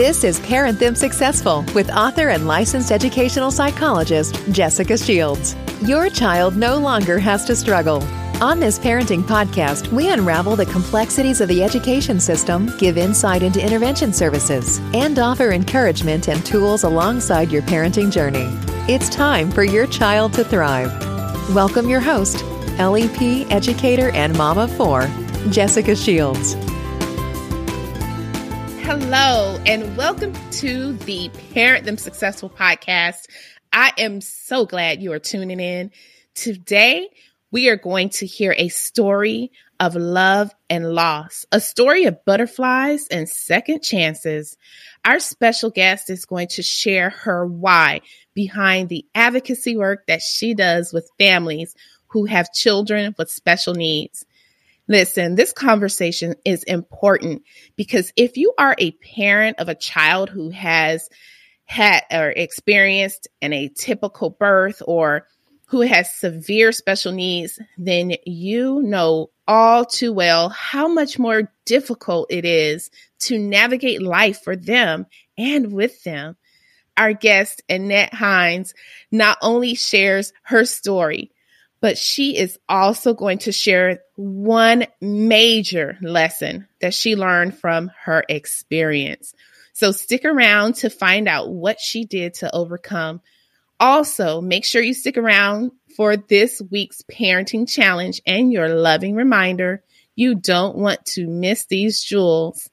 This is Parent Them Successful with author and licensed educational psychologist Jessica Shields. Your child no longer has to struggle. On this parenting podcast, we unravel the complexities of the education system, give insight into intervention services, and offer encouragement and tools alongside your parenting journey. It's time for your child to thrive. Welcome your host, LEP educator and mom of four, Jessica Shields. Hello, and welcome to the Parent Them Successful podcast. I am so glad you are tuning in. Today, we are going to hear a story of love and loss, a story of butterflies and second chances. Our special guest is going to share her why behind the advocacy work that she does with families who have children with special needs. Listen, this conversation is important because if you are a parent of a child who has had or experienced an atypical birth or who has severe special needs, then you know all too well how much more difficult it is to navigate life for them and with them. Our guest, Annette Hines, not only shares her story, but she is also going to share one major lesson that she learned from her experience. So stick around to find out what she did to overcome. Also, make sure you stick around for this week's parenting challenge and your loving reminder. You don't want to miss these jewels.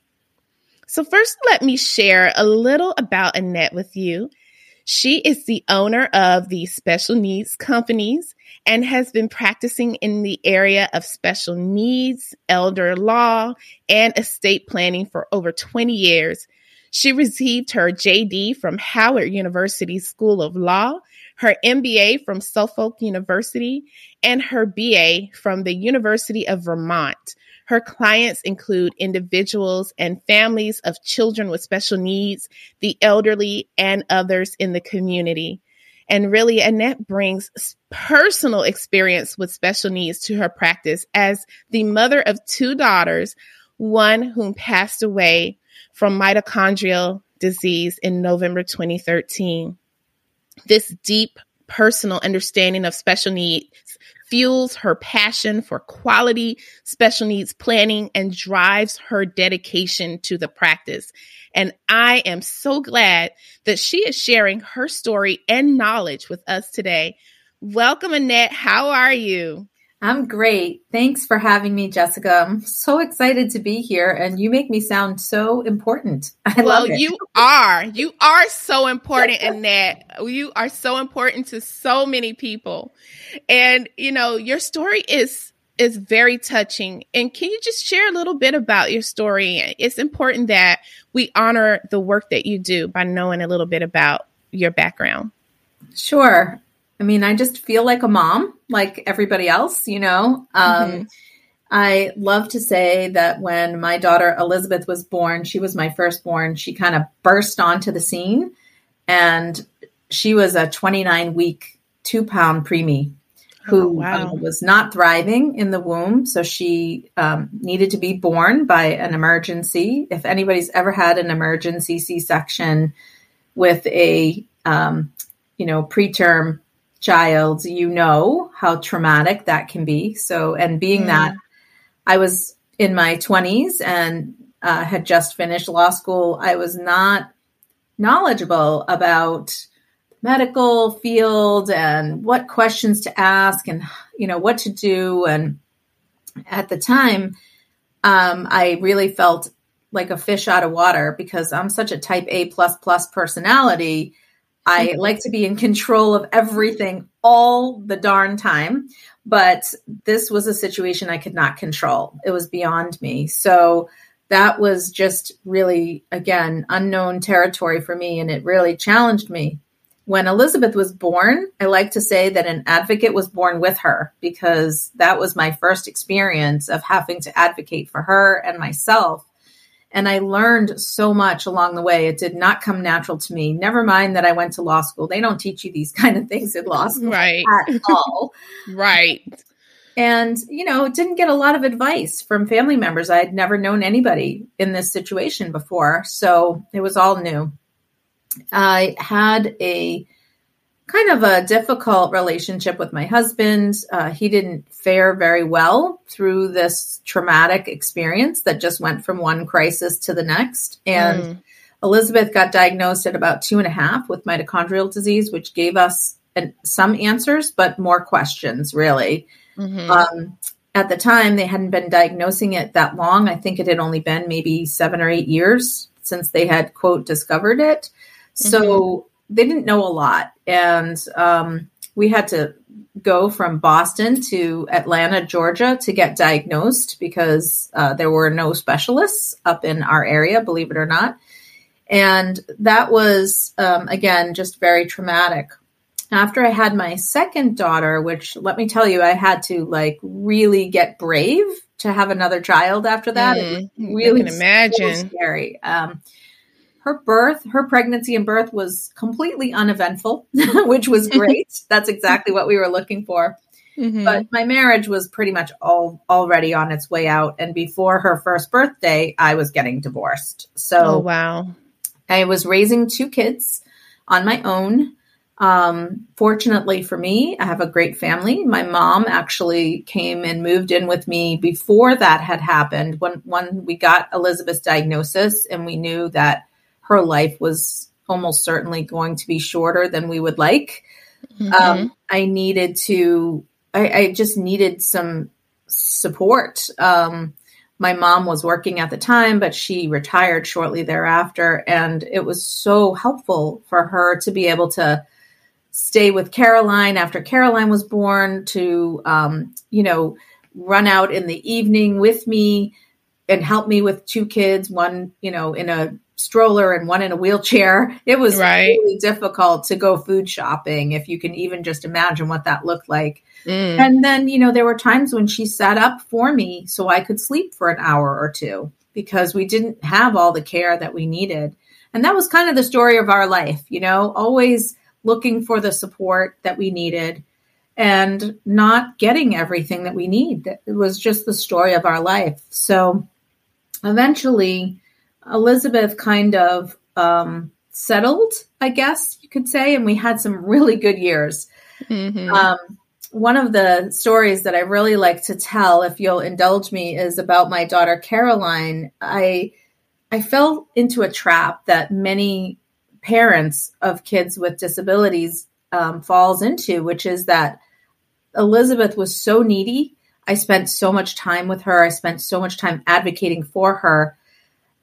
So, first, let me share a little about Annette with you. She is the owner of the Special Needs Companies and has been practicing in the area of special needs, elder law, and estate planning for over 20 years. She received her JD from Howard University School of Law, her MBA from Suffolk University, and her BA from the University of Vermont. Her clients include individuals and families of children with special needs, the elderly, and others in the community. And really, Annette brings personal experience with special needs to her practice as the mother of two daughters, one whom passed away from mitochondrial disease in November 2013. This deep personal understanding of special needs fuels her passion for quality special needs planning and drives her dedication to the practice. And I am so glad that she is sharing her story and knowledge with us today. Welcome, Annette. How are you? I'm great. Thanks for having me, Jessica. I'm so excited to be here, and you make me sound so important. I well, you are. You are so important, Annette. You are so important to so many people, and you know your story is is very touching. And can you just share a little bit about your story? It's important that we honor the work that you do by knowing a little bit about your background. Sure. I mean, I just feel like a mom, like everybody else, you know. Um, mm-hmm. I love to say that when my daughter Elizabeth was born, she was my firstborn, she kind of burst onto the scene. And she was a 29 week, two pound preemie who oh, wow. uh, was not thriving in the womb. So she um, needed to be born by an emergency. If anybody's ever had an emergency C section with a, um, you know, preterm child, you know how traumatic that can be. So, and being mm. that I was in my 20s and uh, had just finished law school, I was not knowledgeable about medical field and what questions to ask and you know what to do and at the time um, i really felt like a fish out of water because i'm such a type a plus plus personality i mm-hmm. like to be in control of everything all the darn time but this was a situation i could not control it was beyond me so that was just really again unknown territory for me and it really challenged me when Elizabeth was born, I like to say that an advocate was born with her because that was my first experience of having to advocate for her and myself. And I learned so much along the way. It did not come natural to me. Never mind that I went to law school. They don't teach you these kind of things in law school right. at all. right. and you know didn't get a lot of advice from family members i had never known anybody in this situation before so it was all new i had a kind of a difficult relationship with my husband uh, he didn't fare very well through this traumatic experience that just went from one crisis to the next and mm. elizabeth got diagnosed at about two and a half with mitochondrial disease which gave us an, some answers but more questions really Mm-hmm. Um, at the time, they hadn't been diagnosing it that long. I think it had only been maybe seven or eight years since they had, quote, discovered it. So mm-hmm. They didn't know a lot. And um, we had to go from Boston to Atlanta, Georgia to get diagnosed because uh, there were no specialists up in our area, believe it or not. And that was, um, again, just very traumatic after I had my second daughter, which let me tell you, I had to like really get brave to have another child after that. Mm, really can imagine so scary. Um, her birth, her pregnancy and birth was completely uneventful, which was great. That's exactly what we were looking for. Mm-hmm. But my marriage was pretty much all already on its way out. And before her first birthday, I was getting divorced. So oh, wow. I was raising two kids on my own. Um, fortunately for me, I have a great family. My mom actually came and moved in with me before that had happened. When when we got Elizabeth's diagnosis and we knew that her life was almost certainly going to be shorter than we would like, mm-hmm. um, I needed to. I, I, just needed some support. Um, my mom was working at the time, but she retired shortly thereafter, and it was so helpful for her to be able to stay with Caroline after Caroline was born, to, um, you know, run out in the evening with me and help me with two kids, one, you know, in a stroller and one in a wheelchair. It was right. really difficult to go food shopping, if you can even just imagine what that looked like. Mm. And then, you know, there were times when she sat up for me so I could sleep for an hour or two because we didn't have all the care that we needed. And that was kind of the story of our life, you know, always looking for the support that we needed and not getting everything that we need. It was just the story of our life. So eventually, Elizabeth kind of um, settled, I guess you could say, and we had some really good years. Mm-hmm. Um, one of the stories that I really like to tell, if you'll indulge me, is about my daughter Caroline. I I fell into a trap that many parents of kids with disabilities um, falls into, which is that Elizabeth was so needy. I spent so much time with her. I spent so much time advocating for her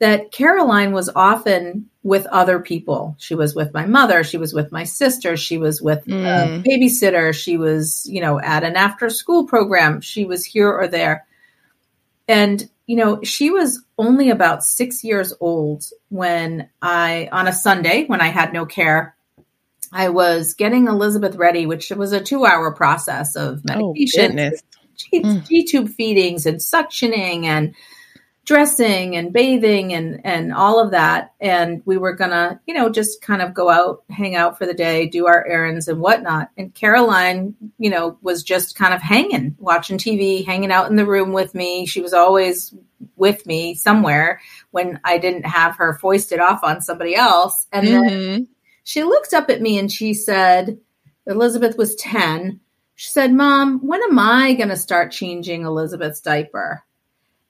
that Caroline was often with other people. She was with my mother. She was with my sister. She was with mm. a babysitter. She was, you know, at an after school program. She was here or there. And you know, she was only about six years old when I, on a Sunday, when I had no care, I was getting Elizabeth ready, which was a two hour process of oh, medication, oh, G, mm. G tube feedings and suctioning and dressing and bathing and and all of that. And we were gonna you know just kind of go out hang out for the day do our errands and whatnot. And caroline you know was just kind of hanging watching tv hanging out in the room with me. She was always with me somewhere when i didn't have her foisted off on somebody else. And mm-hmm. then she looked up at me and she said elizabeth was 10 she said mom when am i going to start changing elizabeth's diaper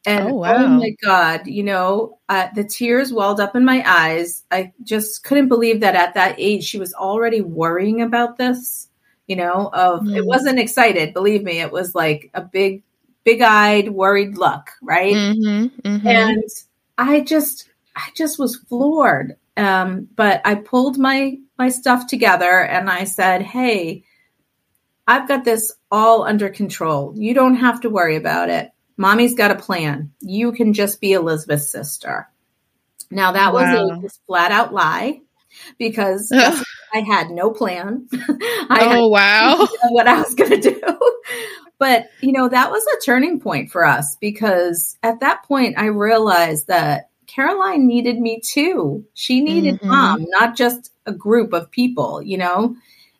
and oh, wow. oh my God, you know, uh, the tears welled up in my eyes. I just couldn't believe that at that age she was already worrying about this, you know, of mm. it wasn't excited. Believe me, it was like a big, big eyed, worried look, right? Mm-hmm, mm-hmm. And I just, I just was floored. Um, but I pulled my, my stuff together and I said, Hey, I've got this all under control. You don't have to worry about it Mommy's got a plan. You can just be Elizabeth's sister. Now that wow. was a flat out lie because I had no plan. I oh wow. what I was going to do. but, you know, that was a turning point for us because at that point I realized that Caroline needed me too. She needed mm-hmm. mom, not just a group of people, you know?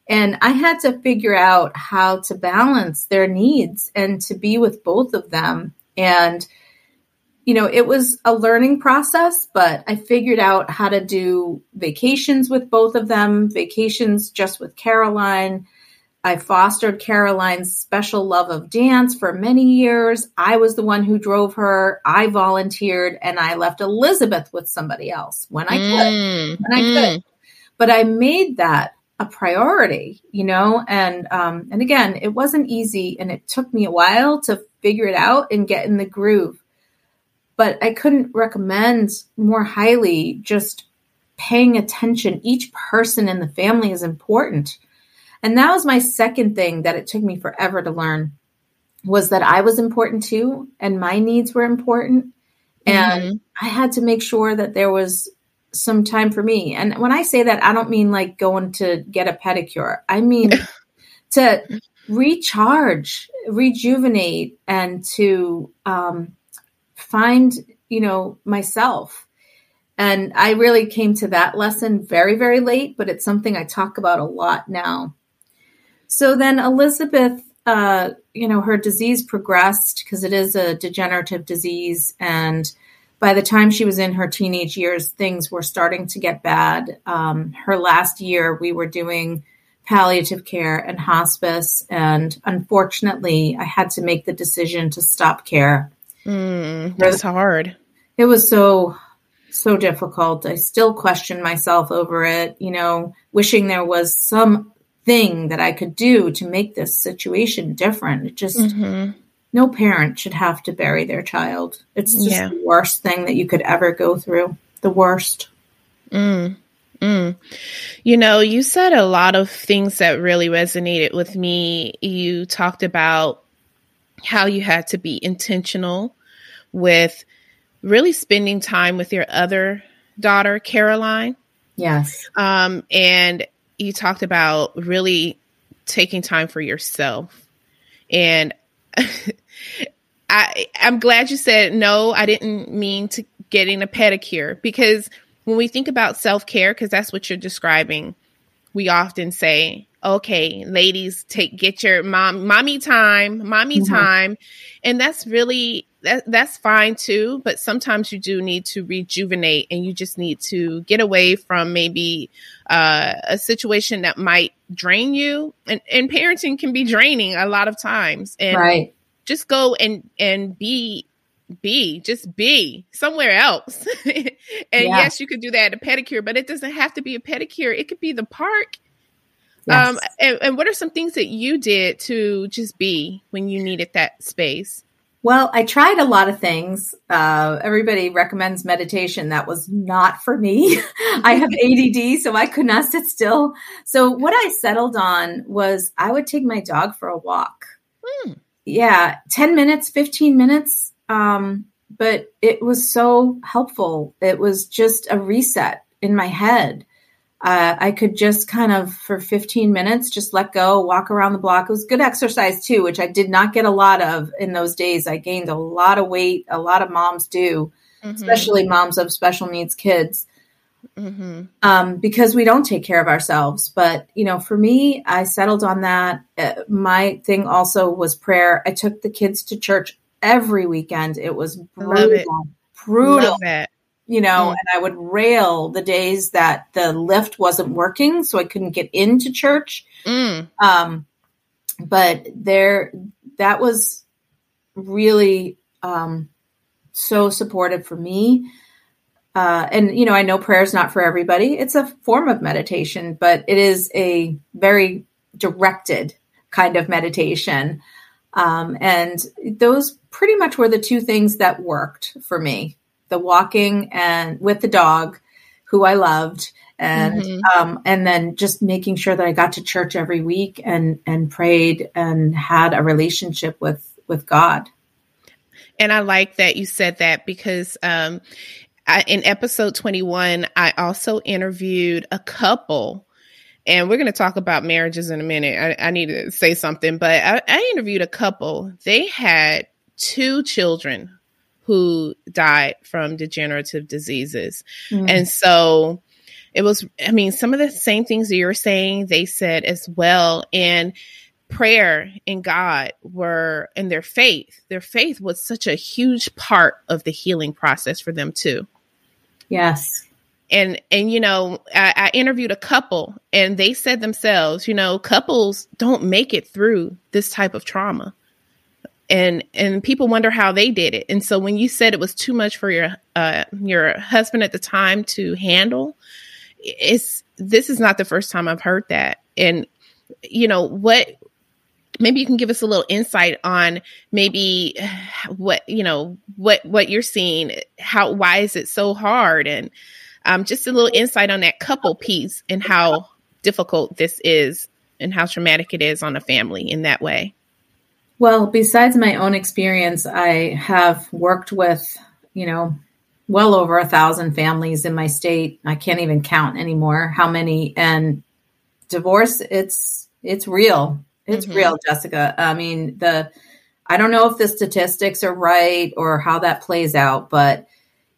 And I had to figure out how to balance their needs and to be with both of them. And, you know, it was a learning process, but I figured out how to do vacations with both of them, vacations just with Caroline. I fostered Caroline's special love of dance for many years. I was the one who drove her. I volunteered and I left Elizabeth with somebody else when I could. Mm, when I mm. could. But I made that a priority, you know, and um, and again, it wasn't easy, and it took me a while to figure it out and get in the groove. But I couldn't recommend more highly just paying attention. Each person in the family is important, and that was my second thing that it took me forever to learn was that I was important too, and my needs were important, and mm-hmm. I had to make sure that there was some time for me. And when I say that, I don't mean like going to get a pedicure. I mean to recharge, rejuvenate, and to um, find, you know, myself. And I really came to that lesson very, very late, but it's something I talk about a lot now. So then Elizabeth, uh, you know, her disease progressed because it is a degenerative disease and by the time she was in her teenage years, things were starting to get bad. Um, her last year, we were doing palliative care and hospice, and unfortunately, I had to make the decision to stop care. Mm, that's hard. It was so so difficult. I still question myself over it. You know, wishing there was some thing that I could do to make this situation different. It just mm-hmm no parent should have to bury their child. It's just yeah. the worst thing that you could ever go through. The worst. Mm. Mm. You know, you said a lot of things that really resonated with me. You talked about how you had to be intentional with really spending time with your other daughter, Caroline. Yes. Um, and you talked about really taking time for yourself. And I I'm glad you said no. I didn't mean to getting a pedicure because when we think about self care, because that's what you're describing, we often say, "Okay, ladies, take get your mom mommy time, mommy mm-hmm. time," and that's really that that's fine too. But sometimes you do need to rejuvenate, and you just need to get away from maybe uh, a situation that might drain you. And and parenting can be draining a lot of times, and right just go and and be be just be somewhere else and yeah. yes you could do that at a pedicure but it doesn't have to be a pedicure it could be the park yes. um and, and what are some things that you did to just be when you needed that space well, I tried a lot of things. Uh, everybody recommends meditation. That was not for me. I have ADD, so I could not sit still. So, what I settled on was I would take my dog for a walk. Hmm yeah, 10 minutes, 15 minutes. Um, but it was so helpful. It was just a reset in my head. Uh, I could just kind of, for 15 minutes, just let go, walk around the block. It was good exercise too, which I did not get a lot of in those days. I gained a lot of weight. A lot of moms do, mm-hmm. especially moms of special needs kids mm-hmm. um, because we don't take care of ourselves. But, you know, for me, I settled on that. Uh, my thing also was prayer. I took the kids to church every weekend. It was brutal. It. Brutal. You know, mm. and I would rail the days that the lift wasn't working, so I couldn't get into church. Mm. Um, but there, that was really um, so supportive for me. Uh, and you know, I know prayer is not for everybody. It's a form of meditation, but it is a very directed kind of meditation. Um, and those pretty much were the two things that worked for me: the walking and with the dog, who I loved, and mm-hmm. um, and then just making sure that I got to church every week and and prayed and had a relationship with with God. And I like that you said that because um, I, in episode 21, I also interviewed a couple, and we're going to talk about marriages in a minute. I, I need to say something, but I, I interviewed a couple. They had two children who died from degenerative diseases. Mm. And so it was, I mean, some of the same things that you're saying, they said as well. And prayer and God were, and their faith, their faith was such a huge part of the healing process for them too. Yes. And, and, you know, I, I interviewed a couple and they said themselves, you know, couples don't make it through this type of trauma. And and people wonder how they did it. And so when you said it was too much for your uh your husband at the time to handle it's this is not the first time i've heard that. And you know what maybe you can give us a little insight on maybe what you know what what you're seeing how why is it so hard and um, just a little insight on that couple piece and how difficult this is and how traumatic it is on a family in that way well, besides my own experience, I have worked with, you know, well over a thousand families in my state. I can't even count anymore how many. And divorce, it's it's real. It's mm-hmm. real, Jessica. I mean, the I don't know if the statistics are right or how that plays out, but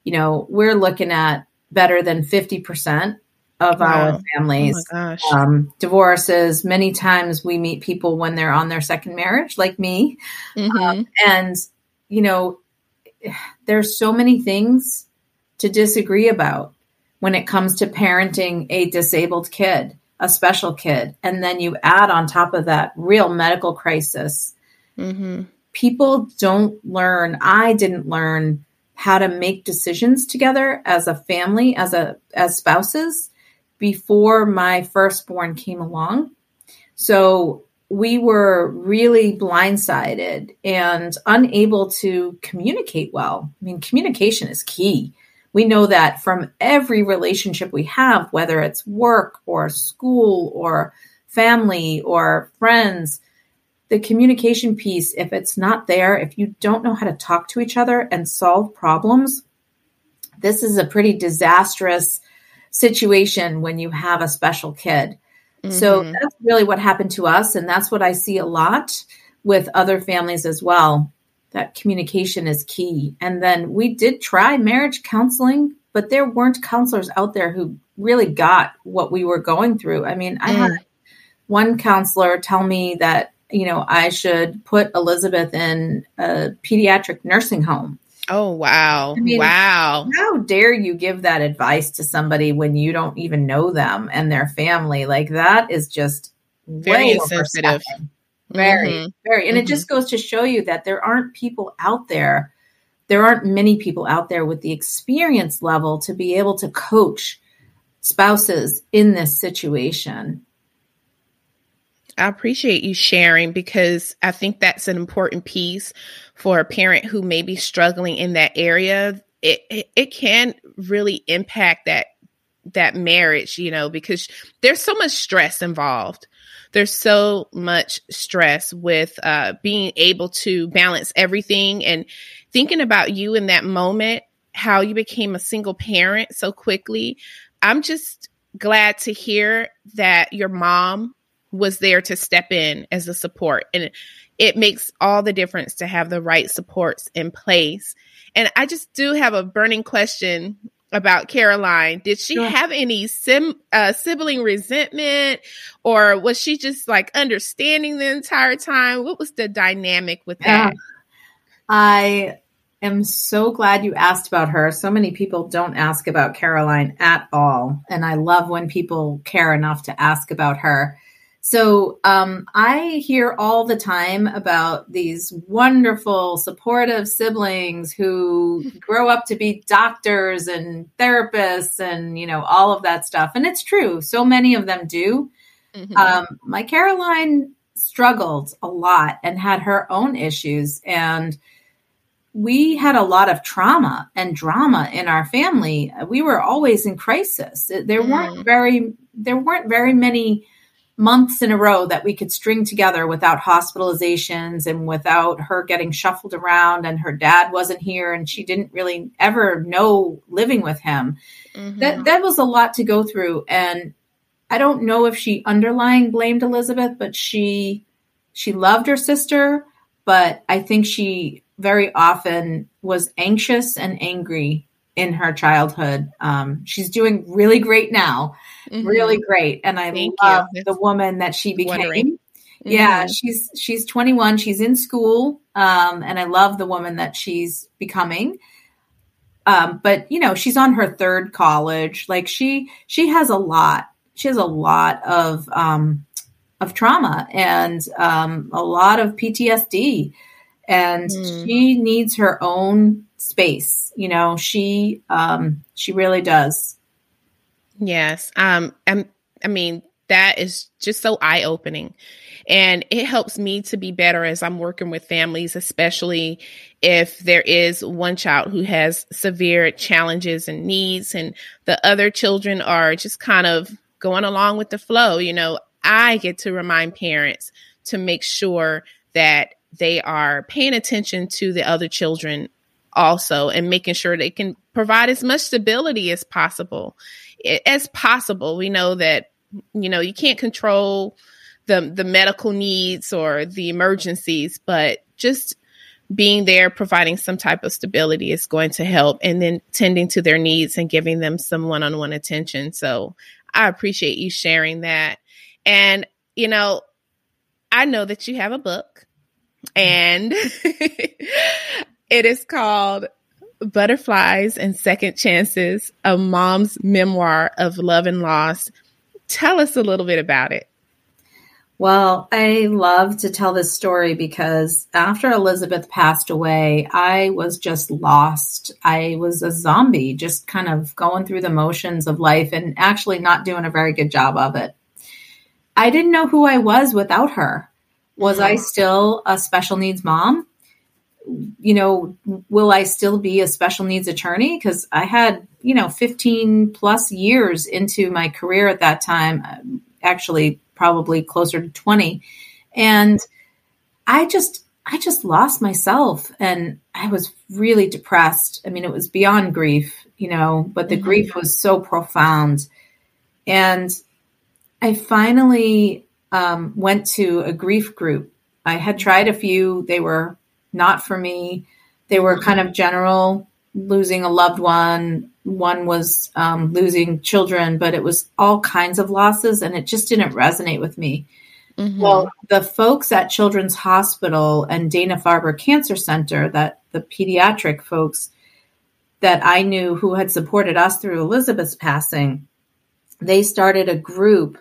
you know, we're looking at better than 50% of wow. our families. Oh um, divorces. Many times we meet people when they're on their second marriage, like me. Mm-hmm. Um, and, you know, there's so many things to disagree about when it comes to parenting a disabled kid, a special kid. And then you add on top of that real medical crisis. Mm-hmm. People don't learn. I didn't learn how to make decisions together as a family, as a as spouses before my firstborn came along. So we were really blindsided and unable to communicate well. I mean, communication is key. We know that from every relationship we have, whether it's work or school or family or friends, the communication piece, if it's not there, if you don't know how to talk to each other and solve problems, this is a pretty disastrous situation when you have a special kid. Mm-hmm. So that's really what happened to us. And that's what I see a lot with other families as well. That communication is key. And then we did try marriage counseling, but there weren't counselors out there who really got what we were going through. I mean, I had mm. one counselor tell me that, you know, I should put Elizabeth in a pediatric nursing home. Oh, wow. I mean, wow. How dare you give that advice to somebody when you don't even know them and their family? Like, that is just very insensitive. Very, mm-hmm. very. And mm-hmm. it just goes to show you that there aren't people out there, there aren't many people out there with the experience level to be able to coach spouses in this situation. I appreciate you sharing because I think that's an important piece for a parent who may be struggling in that area. It, it, it can really impact that that marriage, you know, because there's so much stress involved. There's so much stress with uh, being able to balance everything and thinking about you in that moment, how you became a single parent so quickly. I'm just glad to hear that your mom was there to step in as a support. And it makes all the difference to have the right supports in place. And I just do have a burning question about Caroline. Did she sure. have any sim, uh, sibling resentment or was she just like understanding the entire time? What was the dynamic with that? I am so glad you asked about her. So many people don't ask about Caroline at all. And I love when people care enough to ask about her. So um, I hear all the time about these wonderful, supportive siblings who grow up to be doctors and therapists and, you know, all of that stuff. And it's true. So many of them do. Mm-hmm. Um, my Caroline struggled a lot and had her own issues. And we had a lot of trauma and drama in our family. We were always in crisis. There mm. weren't very, there weren't very many months in a row that we could string together without hospitalizations and without her getting shuffled around and her dad wasn't here and she didn't really ever know living with him. Mm-hmm. That that was a lot to go through and I don't know if she underlying blamed Elizabeth, but she she loved her sister, but I think she very often was anxious and angry in her childhood. Um, she's doing really great now, mm-hmm. really great, and I Thank love you. the woman that she became. Mm-hmm. Yeah, she's she's 21. She's in school, um, and I love the woman that she's becoming. Um, but you know, she's on her third college. Like she she has a lot. She has a lot of um, of trauma and um, a lot of PTSD, and mm. she needs her own space. You know, she um, she really does. Yes. Um. I'm, I mean, that is just so eye opening. And it helps me to be better as I'm working with families, especially if there is one child who has severe challenges and needs, and the other children are just kind of going along with the flow. You know, I get to remind parents to make sure that they are paying attention to the other children also and making sure they can provide as much stability as possible as possible. We know that you know you can't control the the medical needs or the emergencies but just being there providing some type of stability is going to help and then tending to their needs and giving them some one-on-one attention. So i appreciate you sharing that. And you know i know that you have a book and it is called Butterflies and Second Chances, a mom's memoir of love and loss. Tell us a little bit about it. Well, I love to tell this story because after Elizabeth passed away, I was just lost. I was a zombie, just kind of going through the motions of life and actually not doing a very good job of it. I didn't know who I was without her. Was I mm-hmm. still a special needs mom? You know, will I still be a special needs attorney? Because I had, you know, 15 plus years into my career at that time, actually, probably closer to 20. And I just, I just lost myself and I was really depressed. I mean, it was beyond grief, you know, but the mm-hmm. grief was so profound. And I finally um, went to a grief group. I had tried a few, they were not for me. They were kind of general, losing a loved one. One was um, losing children, but it was all kinds of losses, and it just didn't resonate with me. Mm-hmm. Well, the folks at Children's Hospital and Dana Farber Cancer Center, that the pediatric folks that I knew who had supported us through Elizabeth's passing, they started a group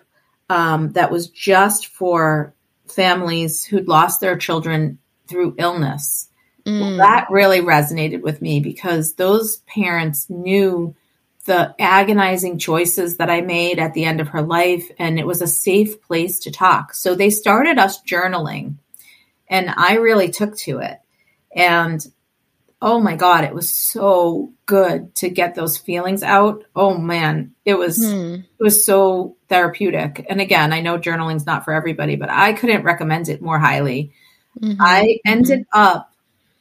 um, that was just for families who'd lost their children through illness. Mm. Well, that really resonated with me because those parents knew the agonizing choices that I made at the end of her life, and it was a safe place to talk. So they started us journaling, and I really took to it. And oh my god it was so good to get those feelings out oh man it was hmm. it was so therapeutic and again i know journaling's not for everybody but i couldn't recommend it more highly mm-hmm. i ended mm-hmm. up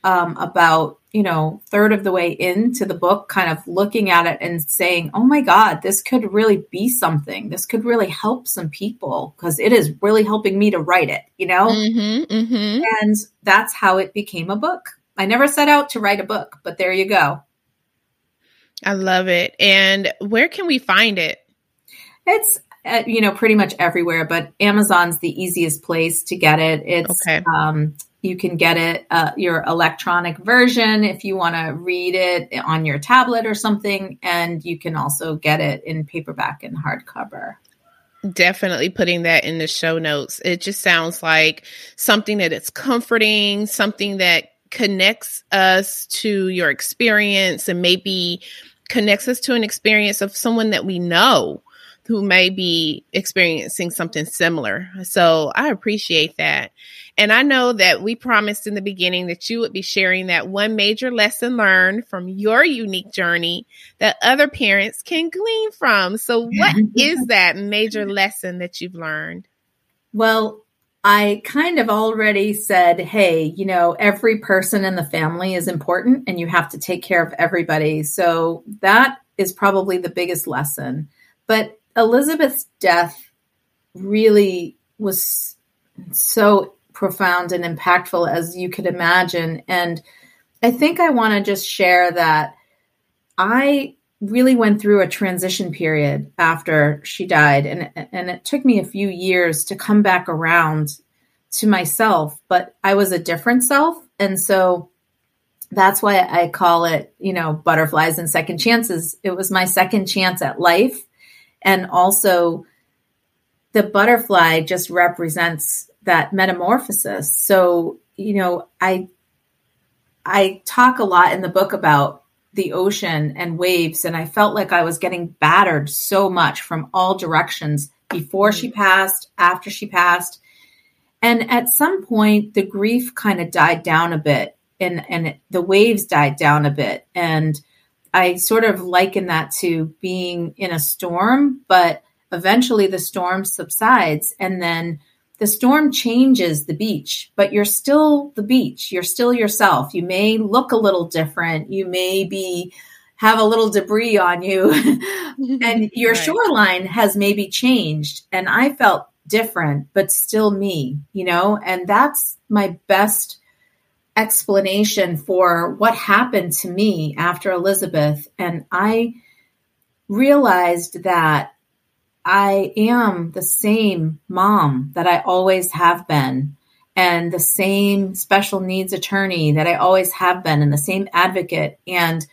um, about you know third of the way into the book kind of looking at it and saying oh my god this could really be something this could really help some people because it is really helping me to write it you know mm-hmm, mm-hmm. and that's how it became a book I never set out to write a book, but there you go. I love it. And where can we find it? It's uh, you know pretty much everywhere, but Amazon's the easiest place to get it. It's okay. Um, you can get it uh, your electronic version if you want to read it on your tablet or something, and you can also get it in paperback and hardcover definitely putting that in the show notes. It just sounds like something that it's comforting, something that connects us to your experience and maybe connects us to an experience of someone that we know who may be experiencing something similar. So I appreciate that. And I know that we promised in the beginning that you would be sharing that one major lesson learned from your unique journey that other parents can glean from. So, what is that major lesson that you've learned? Well, I kind of already said, hey, you know, every person in the family is important and you have to take care of everybody. So that is probably the biggest lesson. But Elizabeth's death really was so profound and impactful as you could imagine. And I think I want to just share that I really went through a transition period after she died. And and it took me a few years to come back around to myself but I was a different self. And so that's why I call it you know butterflies and second chances. It was my second chance at life and also the butterfly just represents that metamorphosis so you know I I talk a lot in the book about the ocean and waves and I felt like I was getting battered so much from all directions before she mm. passed, after she passed. And at some point the grief kind of died down a bit and and the waves died down a bit and I sort of liken that to being in a storm, but eventually the storm subsides and then the storm changes the beach, but you're still the beach. You're still yourself. You may look a little different. You may be have a little debris on you and your right. shoreline has maybe changed and I felt different but still me, you know? And that's my best explanation for what happened to me after Elizabeth and I realized that I am the same mom that I always have been, and the same special needs attorney that I always have been, and the same advocate. And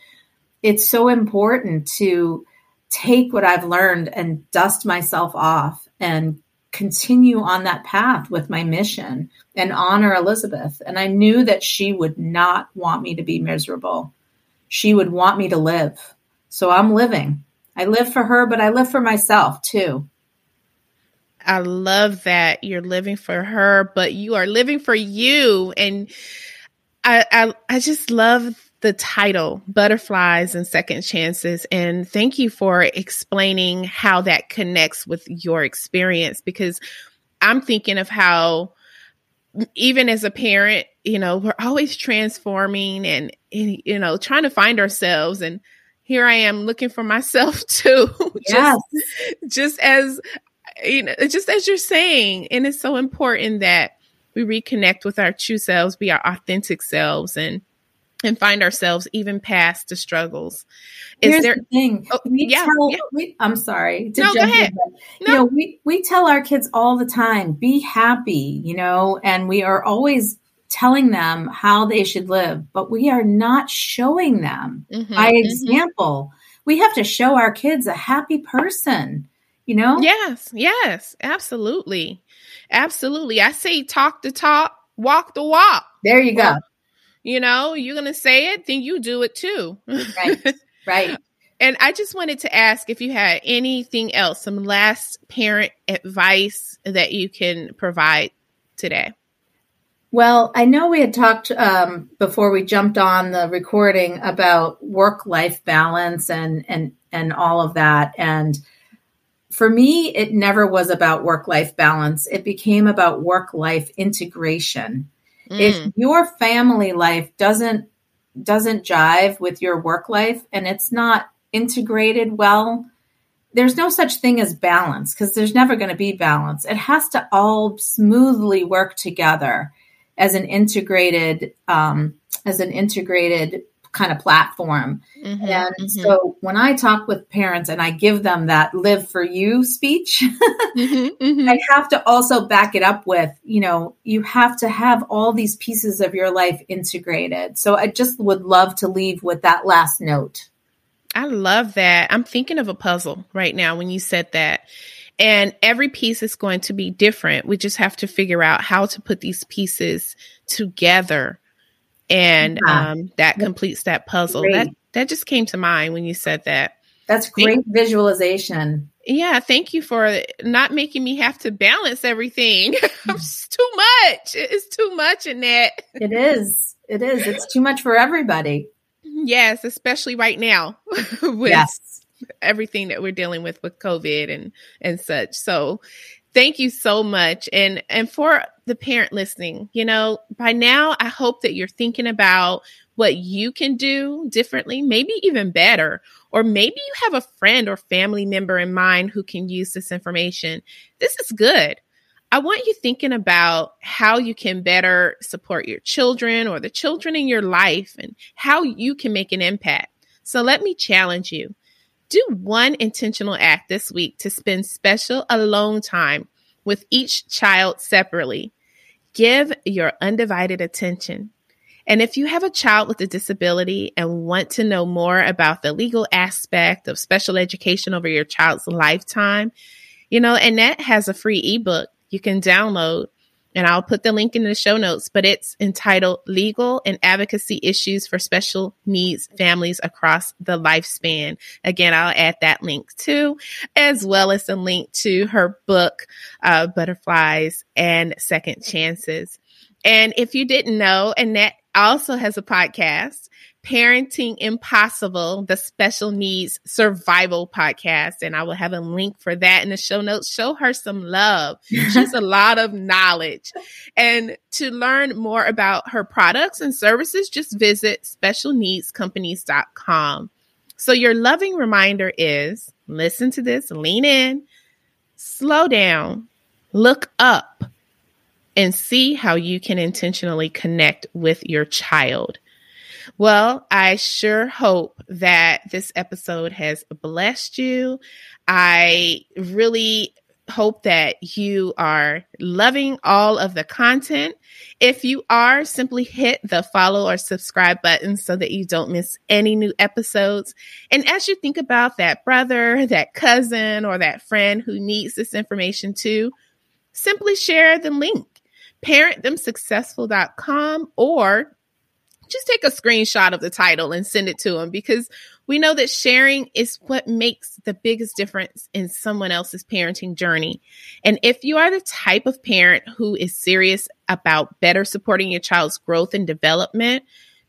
it's so important to take what I've learned and dust myself off and continue on that path with my mission and honor Elizabeth. And I knew that she would not want me to be miserable. She would want me to live. So I'm living. I live for her, but I live for myself too. I love that you're living for her, but you are living for you. And I, I, I just love the title, Butterflies and Second Chances. And thank you for explaining how that connects with your experience because I'm thinking of how even as a parent, you know, we're always transforming and, and you know, trying to find ourselves and here I am looking for myself too. Yes. just, just as you know, just as you're saying, and it's so important that we reconnect with our true selves, be our authentic selves, and and find ourselves even past the struggles. Is Here's there the thing? Oh, we yeah, tell, yeah. We, I'm sorry. no, go ahead. In, no. You know, we we tell our kids all the time, be happy. You know, and we are always telling them how they should live, but we are not showing them mm-hmm, by mm-hmm. example. Mm-hmm. We have to show our kids a happy person, you know? Yes, yes, absolutely. Absolutely. I say talk the talk, walk the walk. There you go. You know, you're going to say it, then you do it too. Right. Right. And I just wanted to ask if you had anything else, some last parent advice that you can provide today. Well, I know we had talked um, before we jumped on the recording about work life balance and and and all of that. And for me, it never was about work life balance. It became about work life integration. Mm. If your family life doesn't doesn't jive with your work life and it's not integrated well, there's no such thing as balance because there's never going to be balance. It has to all smoothly work together as an integrated um, as an integrated kind of platform. Mm-hmm, and mm-hmm. so when I talk with parents and I give them that live for you speech, mm-hmm, mm-hmm, I have to also back it up with, you know, you have to have all these pieces of your life integrated. So I just would love to leave with that last note. I love that. I'm thinking of a puzzle right now when you said that. And every piece is going to be different. We just have to figure out how to put these pieces together. And yeah. um, that completes that puzzle. Great. That that just came to mind when you said that. That's great thank, visualization. Yeah, thank you for not making me have to balance everything. it's too much. It's too much in that. It is. It is. It's too much for everybody. Yes, especially right now. with yes everything that we're dealing with with COVID and and such. So thank you so much. And and for the parent listening, you know, by now I hope that you're thinking about what you can do differently, maybe even better. Or maybe you have a friend or family member in mind who can use this information. This is good. I want you thinking about how you can better support your children or the children in your life and how you can make an impact. So let me challenge you. Do one intentional act this week to spend special alone time with each child separately. Give your undivided attention. And if you have a child with a disability and want to know more about the legal aspect of special education over your child's lifetime, you know, Annette has a free ebook you can download and I'll put the link in the show notes, but it's entitled Legal and Advocacy Issues for Special Needs Families Across the Lifespan. Again, I'll add that link too, as well as a link to her book, uh, Butterflies and Second Chances. And if you didn't know, Annette also has a podcast Parenting Impossible, the special needs survival podcast. And I will have a link for that in the show notes. Show her some love. She's a lot of knowledge. And to learn more about her products and services, just visit specialneedscompanies.com. So your loving reminder is listen to this, lean in, slow down, look up, and see how you can intentionally connect with your child. Well, I sure hope that this episode has blessed you. I really hope that you are loving all of the content. If you are, simply hit the follow or subscribe button so that you don't miss any new episodes. And as you think about that brother, that cousin, or that friend who needs this information too, simply share the link parentthemsuccessful.com or just take a screenshot of the title and send it to them because we know that sharing is what makes the biggest difference in someone else's parenting journey. And if you are the type of parent who is serious about better supporting your child's growth and development,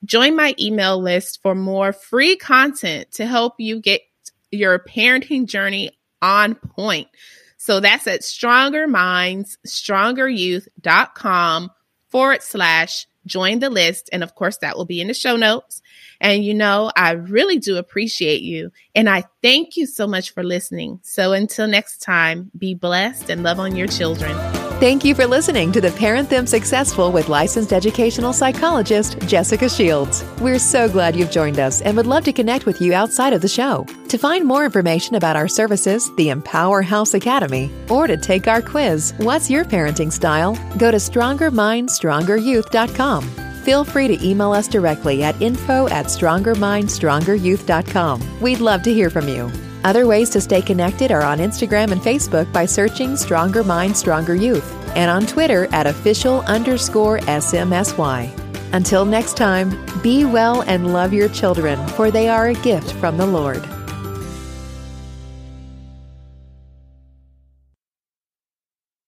join my email list for more free content to help you get your parenting journey on point. So that's at strongerminds, forward slash join the list. And of course, that will be in the show notes. And you know, I really do appreciate you. And I thank you so much for listening. So until next time, be blessed and love on your children. Thank you for listening to the Parent Them Successful with licensed educational psychologist Jessica Shields. We're so glad you've joined us and would love to connect with you outside of the show. To find more information about our services, the Empower House Academy, or to take our quiz, What's Your Parenting Style? Go to StrongerMindStrongerYouth.com. Feel free to email us directly at info at StrongerMindStrongerYouth.com. We'd love to hear from you. Other ways to stay connected are on Instagram and Facebook by searching Stronger Mind, Stronger Youth, and on Twitter at official underscore SMSY. Until next time, be well and love your children, for they are a gift from the Lord.